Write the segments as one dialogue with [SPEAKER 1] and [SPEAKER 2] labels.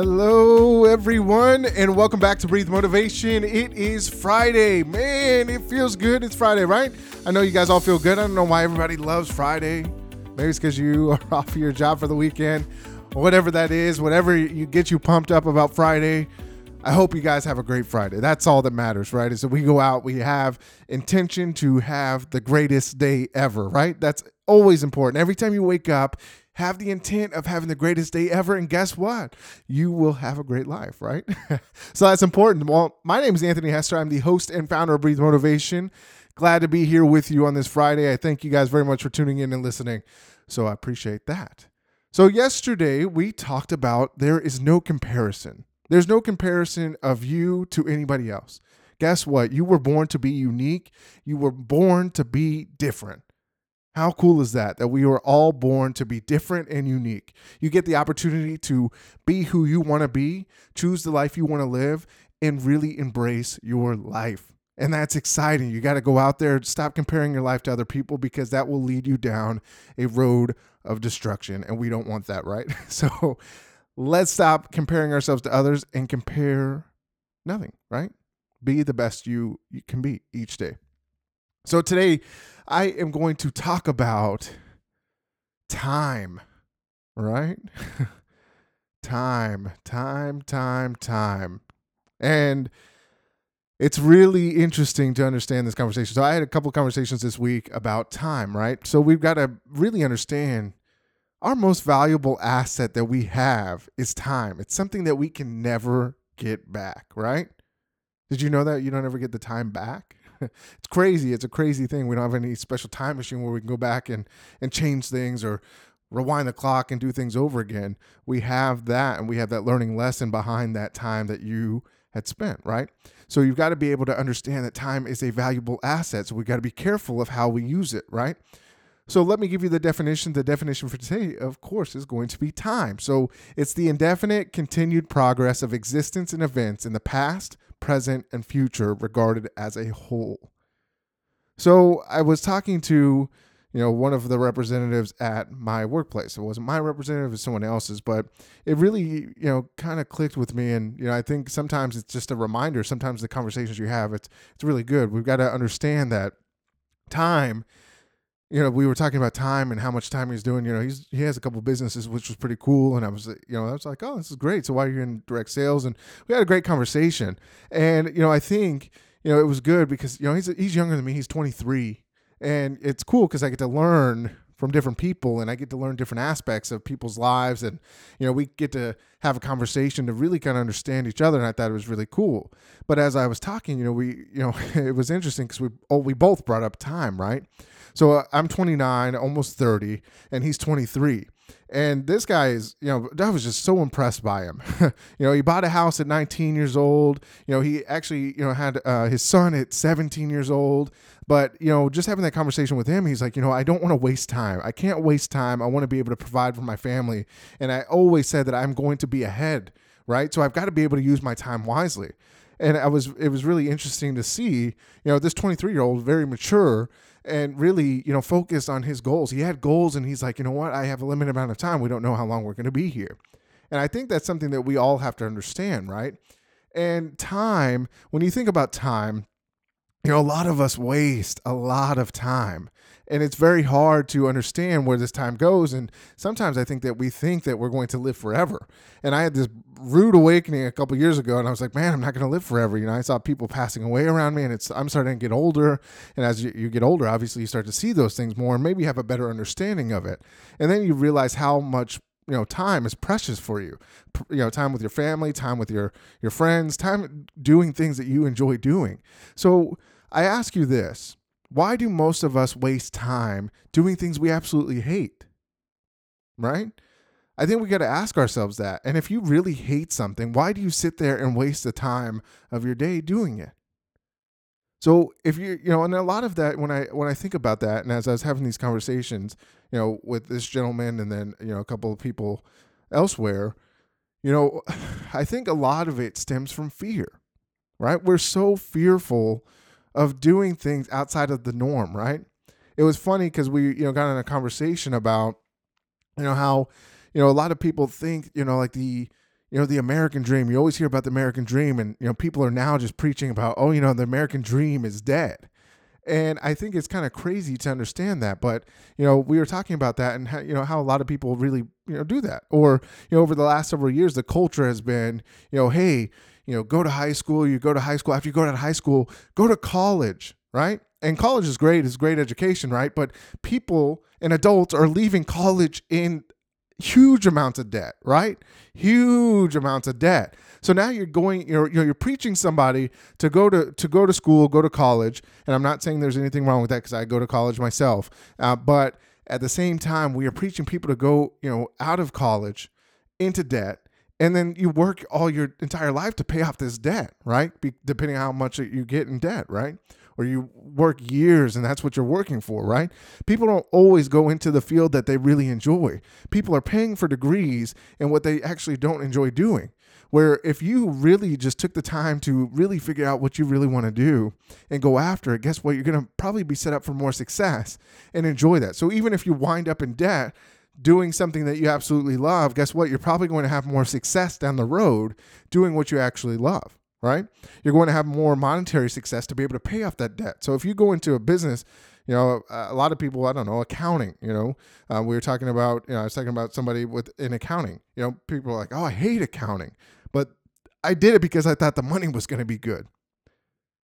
[SPEAKER 1] Hello, everyone, and welcome back to Breathe Motivation. It is Friday. Man, it feels good. It's Friday, right? I know you guys all feel good. I don't know why everybody loves Friday. Maybe it's because you are off your job for the weekend, or whatever that is, whatever you get you pumped up about Friday. I hope you guys have a great Friday. That's all that matters, right? Is that we go out, we have intention to have the greatest day ever, right? That's always important. Every time you wake up, have the intent of having the greatest day ever. And guess what? You will have a great life, right? so that's important. Well, my name is Anthony Hester. I'm the host and founder of Breathe Motivation. Glad to be here with you on this Friday. I thank you guys very much for tuning in and listening. So I appreciate that. So, yesterday we talked about there is no comparison. There's no comparison of you to anybody else. Guess what? You were born to be unique, you were born to be different. How cool is that? That we were all born to be different and unique. You get the opportunity to be who you want to be, choose the life you want to live, and really embrace your life. And that's exciting. You got to go out there, stop comparing your life to other people because that will lead you down a road of destruction. And we don't want that, right? So let's stop comparing ourselves to others and compare nothing, right? Be the best you, you can be each day. So today, I am going to talk about time, right? time, time, time, time. And it's really interesting to understand this conversation. So I had a couple conversations this week about time, right? So we've got to really understand our most valuable asset that we have is time. It's something that we can never get back, right? Did you know that you don't ever get the time back? it's crazy. It's a crazy thing. We don't have any special time machine where we can go back and and change things or rewind the clock and do things over again. We have that and we have that learning lesson behind that time that you had spent, right? So you've got to be able to understand that time is a valuable asset. So we got to be careful of how we use it, right? So let me give you the definition. The definition for today, of course, is going to be time. So it's the indefinite continued progress of existence and events in the past, present, and future regarded as a whole. So I was talking to, you know, one of the representatives at my workplace. It wasn't my representative, it was someone else's, but it really, you know, kind of clicked with me. And, you know, I think sometimes it's just a reminder. Sometimes the conversations you have, it's it's really good. We've got to understand that time you know, we were talking about time and how much time he's doing. You know, he's he has a couple businesses, which was pretty cool. And I was, you know, I was like, oh, this is great. So why are you in direct sales? And we had a great conversation. And you know, I think you know it was good because you know he's he's younger than me. He's 23, and it's cool because I get to learn from different people and I get to learn different aspects of people's lives and you know we get to have a conversation to really kind of understand each other and I thought it was really cool. But as I was talking, you know, we you know it was interesting cuz we oh, we both brought up time, right? So uh, I'm 29, almost 30, and he's 23. And this guy is, you know, I was just so impressed by him. you know, he bought a house at 19 years old. You know, he actually, you know, had uh, his son at 17 years old. But, you know, just having that conversation with him, he's like, you know, I don't want to waste time. I can't waste time. I want to be able to provide for my family. And I always said that I'm going to be ahead, right? So I've got to be able to use my time wisely. And I was, it was really interesting to see, you know, this 23 year old, very mature, and really, you know, focused on his goals. He had goals and he's like, you know what? I have a limited amount of time. We don't know how long we're going to be here. And I think that's something that we all have to understand, right? And time, when you think about time, you know, a lot of us waste a lot of time and it's very hard to understand where this time goes. And sometimes i think that we think that we're going to live forever. And i had this rude awakening a couple years ago and i was like man i'm not going to live forever. You know i saw people passing away around me and it's i'm starting to get older. And as you, you get older obviously you start to see those things more and maybe have a better understanding of it. And then you realize how much you know time is precious for you. You know time with your family time with your your friends time doing things that you enjoy doing. So i ask you this why do most of us waste time doing things we absolutely hate? Right? I think we got to ask ourselves that. And if you really hate something, why do you sit there and waste the time of your day doing it? So if you you know, and a lot of that when I when I think about that, and as I was having these conversations, you know, with this gentleman and then you know a couple of people elsewhere, you know, I think a lot of it stems from fear, right? We're so fearful of doing things outside of the norm, right? It was funny because we, you know, got in a conversation about, you know, how, you know, a lot of people think, you know, like the, you know, the American dream. You always hear about the American dream, and you know, people are now just preaching about, oh, you know, the American dream is dead. And I think it's kind of crazy to understand that, but you know, we were talking about that, and how, you know how a lot of people really you know do that. Or you know, over the last several years, the culture has been, you know, hey, you know, go to high school. You go to high school. After you go to high school, go to college, right? And college is great. It's great education, right? But people and adults are leaving college in huge amounts of debt, right? Huge amounts of debt. So now you're going, you're you're, you're preaching somebody to go to to go to school, go to college, and I'm not saying there's anything wrong with that because I go to college myself. Uh, but at the same time, we are preaching people to go, you know, out of college into debt and then you work all your entire life to pay off this debt, right? Be, depending on how much you get in debt, right? Or you work years and that's what you're working for, right? People don't always go into the field that they really enjoy. People are paying for degrees in what they actually don't enjoy doing. Where if you really just took the time to really figure out what you really want to do and go after it, guess what? You're going to probably be set up for more success and enjoy that. So even if you wind up in debt, doing something that you absolutely love, guess what? You're probably going to have more success down the road doing what you actually love, right? You're going to have more monetary success to be able to pay off that debt. So if you go into a business, you know, a lot of people, I don't know, accounting, you know, uh, we were talking about, you know, I was talking about somebody with in accounting, you know, people are like, oh, I hate accounting, but I did it because I thought the money was going to be good.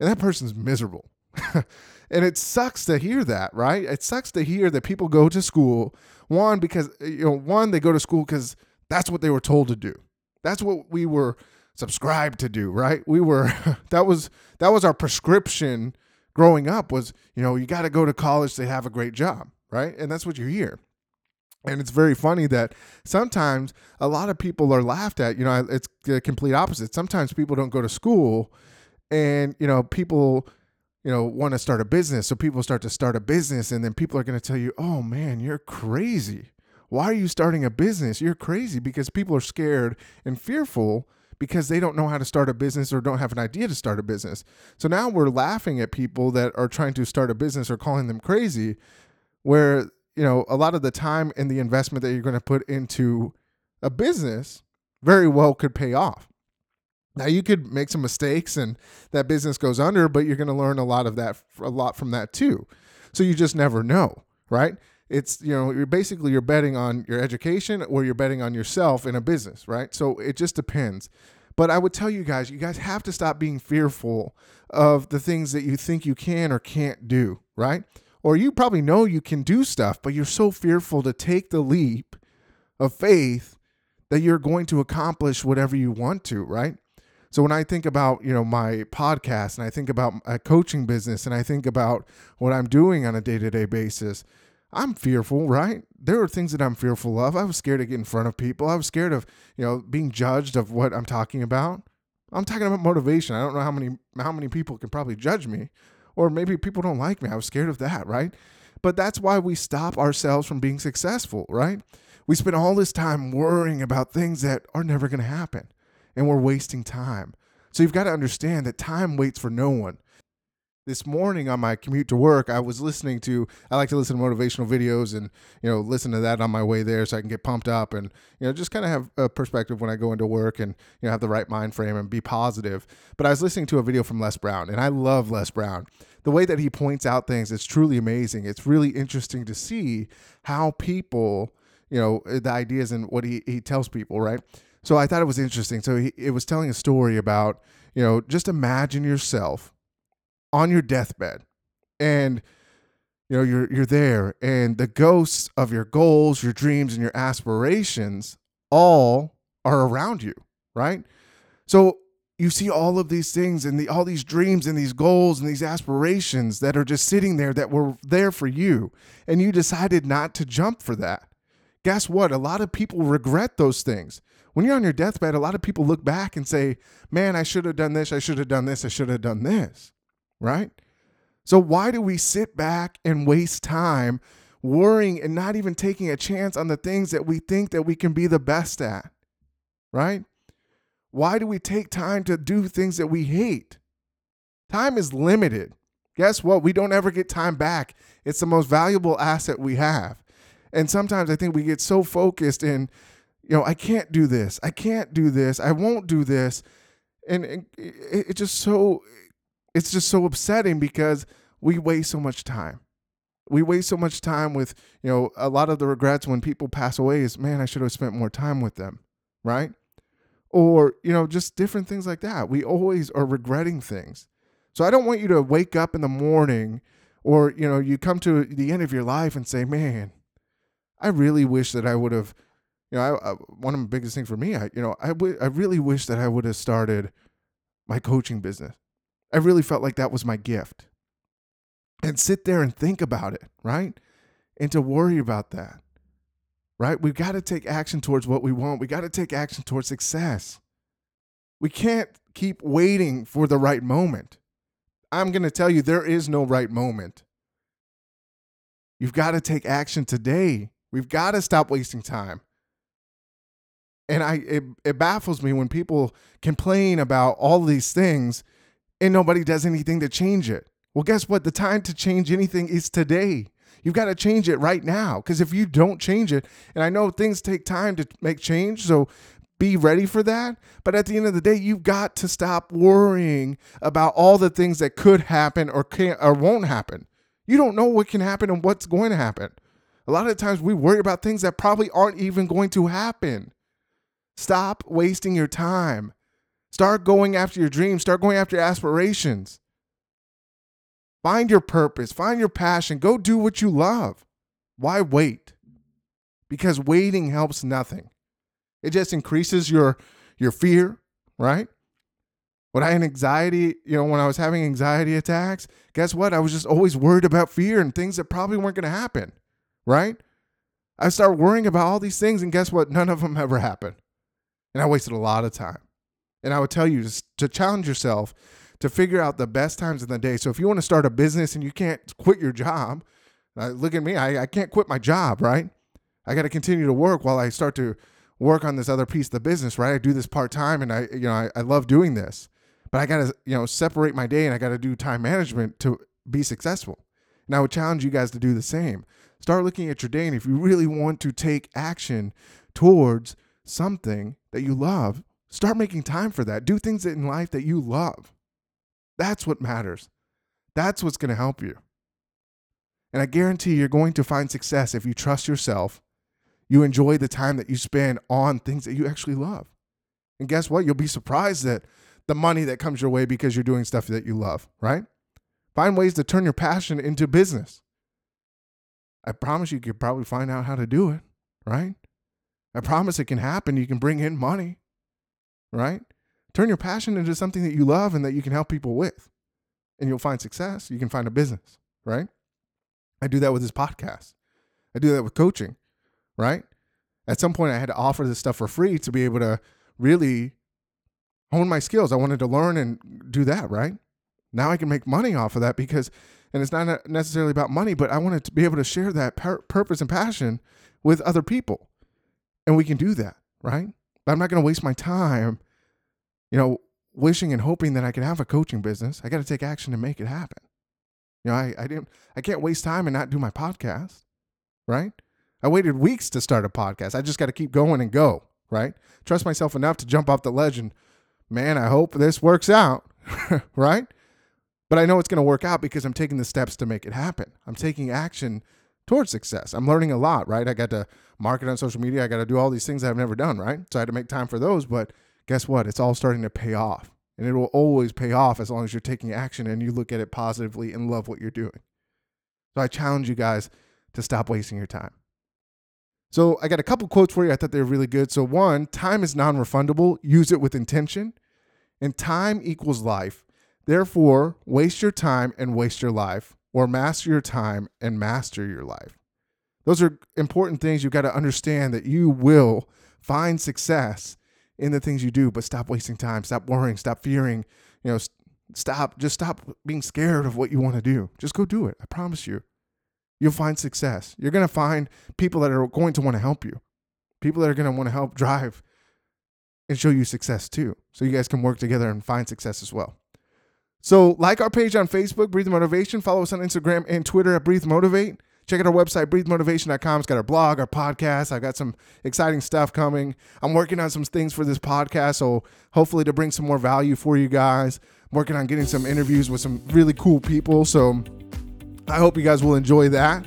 [SPEAKER 1] And that person's miserable. and it sucks to hear that, right? It sucks to hear that people go to school one because eh, you know one they go to school because that's what they were told to do. That's what we were subscribed to do, right? We were that was that was our prescription growing up was, you know, you got to go to college to have a great job, right? And that's what you hear. And it's very funny that sometimes a lot of people are laughed at. You know, it's the complete opposite. Sometimes people don't go to school and, you know, people you know, want to start a business. So people start to start a business, and then people are going to tell you, oh man, you're crazy. Why are you starting a business? You're crazy because people are scared and fearful because they don't know how to start a business or don't have an idea to start a business. So now we're laughing at people that are trying to start a business or calling them crazy, where, you know, a lot of the time and the investment that you're going to put into a business very well could pay off. Now you could make some mistakes and that business goes under, but you're going to learn a lot of that, a lot from that too. So you just never know, right? It's you know you're basically you're betting on your education or you're betting on yourself in a business, right? So it just depends. But I would tell you guys, you guys have to stop being fearful of the things that you think you can or can't do, right? Or you probably know you can do stuff, but you're so fearful to take the leap of faith that you're going to accomplish whatever you want to, right? So when I think about, you know, my podcast and I think about a coaching business and I think about what I'm doing on a day-to-day basis, I'm fearful, right? There are things that I'm fearful of. I was scared to get in front of people. I was scared of, you know, being judged of what I'm talking about. I'm talking about motivation. I don't know how many how many people can probably judge me or maybe people don't like me. I was scared of that, right? But that's why we stop ourselves from being successful, right? We spend all this time worrying about things that are never going to happen and we're wasting time. So you've got to understand that time waits for no one. This morning on my commute to work, I was listening to I like to listen to motivational videos and you know listen to that on my way there so I can get pumped up and you know just kind of have a perspective when I go into work and you know have the right mind frame and be positive. But I was listening to a video from Les Brown and I love Les Brown. The way that he points out things is truly amazing. It's really interesting to see how people, you know, the ideas and what he, he tells people, right? So I thought it was interesting. So he, it was telling a story about, you know, just imagine yourself on your deathbed and you know you're you're there and the ghosts of your goals, your dreams and your aspirations all are around you, right? So you see all of these things and the, all these dreams and these goals and these aspirations that are just sitting there that were there for you and you decided not to jump for that. Guess what? A lot of people regret those things when you're on your deathbed, a lot of people look back and say, man, I should have done this, I should have done this, I should have done this, right? So why do we sit back and waste time worrying and not even taking a chance on the things that we think that we can be the best at, right? Why do we take time to do things that we hate? Time is limited. Guess what? We don't ever get time back. It's the most valuable asset we have. And sometimes I think we get so focused in you know, I can't do this. I can't do this. I won't do this. And it, it, it just so it's just so upsetting because we waste so much time. We waste so much time with, you know, a lot of the regrets when people pass away is, man, I should have spent more time with them, right? Or, you know, just different things like that. We always are regretting things. So I don't want you to wake up in the morning or, you know, you come to the end of your life and say, man, I really wish that I would have, you know, I, I, one of the biggest things for me, I, you know, I, w- I really wish that I would have started my coaching business. I really felt like that was my gift and sit there and think about it, right? And to worry about that, right? We've got to take action towards what we want. We got to take action towards success. We can't keep waiting for the right moment. I'm going to tell you, there is no right moment. You've got to take action today. We've got to stop wasting time. And I it, it baffles me when people complain about all these things and nobody does anything to change it. Well, guess what? The time to change anything is today. You've got to change it right now. Because if you don't change it, and I know things take time to make change, so be ready for that. But at the end of the day, you've got to stop worrying about all the things that could happen or can't or won't happen. You don't know what can happen and what's going to happen. A lot of times we worry about things that probably aren't even going to happen. Stop wasting your time. Start going after your dreams. Start going after your aspirations. Find your purpose, find your passion, go do what you love. Why wait? Because waiting helps nothing. It just increases your your fear, right? When I had anxiety, you know, when I was having anxiety attacks, guess what? I was just always worried about fear and things that probably weren't going to happen, right? I start worrying about all these things, and guess what? None of them ever happened. And I wasted a lot of time. And I would tell you to challenge yourself to figure out the best times in the day. So if you want to start a business and you can't quit your job, uh, look at me, I, I can't quit my job, right? I got to continue to work while I start to work on this other piece of the business, right? I do this part time and I, you know, I, I love doing this, but I got to, you know, separate my day and I got to do time management to be successful. And I would challenge you guys to do the same. Start looking at your day. And if you really want to take action towards something that you love, start making time for that. Do things in life that you love. That's what matters. That's what's going to help you. And I guarantee you're going to find success if you trust yourself, you enjoy the time that you spend on things that you actually love. And guess what? You'll be surprised at the money that comes your way because you're doing stuff that you love, right? Find ways to turn your passion into business. I promise you could probably find out how to do it, right? I promise it can happen. You can bring in money, right? Turn your passion into something that you love and that you can help people with. And you'll find success. You can find a business, right? I do that with this podcast. I do that with coaching, right? At some point, I had to offer this stuff for free to be able to really hone my skills. I wanted to learn and do that, right? Now I can make money off of that because, and it's not necessarily about money, but I wanted to be able to share that pur- purpose and passion with other people. And we can do that, right? But I'm not going to waste my time you know, wishing and hoping that I could have a coaching business. I got to take action to make it happen. You know, I, I didn't, I can't waste time and not do my podcast, right? I waited weeks to start a podcast. I just got to keep going and go, right? Trust myself enough to jump off the ledge and, man, I hope this works out, right? But I know it's going to work out because I'm taking the steps to make it happen. I'm taking action towards success. I'm learning a lot, right? I got to market on social media. I got to do all these things I've never done, right? So I had to make time for those, but guess what? It's all starting to pay off. And it will always pay off as long as you're taking action and you look at it positively and love what you're doing. So I challenge you guys to stop wasting your time. So I got a couple quotes for you. I thought they were really good. So, one, time is non refundable, use it with intention. And time equals life. Therefore, waste your time and waste your life, or master your time and master your life. Those are important things you've got to understand that you will find success in the things you do, but stop wasting time, stop worrying, stop fearing, you know, stop, just stop being scared of what you want to do. Just go do it. I promise you. You'll find success. You're going to find people that are going to want to help you, people that are going to want to help drive and show you success too. So you guys can work together and find success as well. So, like our page on Facebook, Breathe Motivation. Follow us on Instagram and Twitter at Breathe Motivate. Check out our website, breathemotivation.com. It's got our blog, our podcast. I've got some exciting stuff coming. I'm working on some things for this podcast, so hopefully to bring some more value for you guys. I'm working on getting some interviews with some really cool people, so I hope you guys will enjoy that.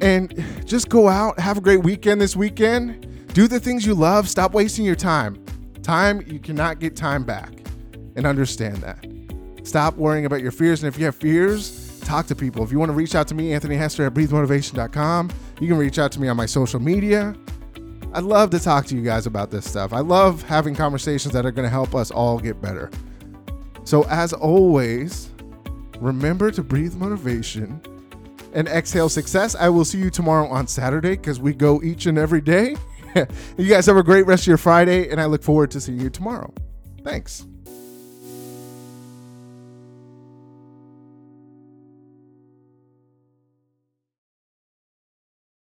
[SPEAKER 1] And just go out, have a great weekend this weekend. Do the things you love. Stop wasting your time. Time, you cannot get time back. And understand that. Stop worrying about your fears. And if you have fears, talk to people. If you want to reach out to me, Anthony Hester at breathemotivation.com, you can reach out to me on my social media. I'd love to talk to you guys about this stuff. I love having conversations that are going to help us all get better. So, as always, remember to breathe motivation and exhale success. I will see you tomorrow on Saturday because we go each and every day. you guys have a great rest of your Friday, and I look forward to seeing you tomorrow. Thanks.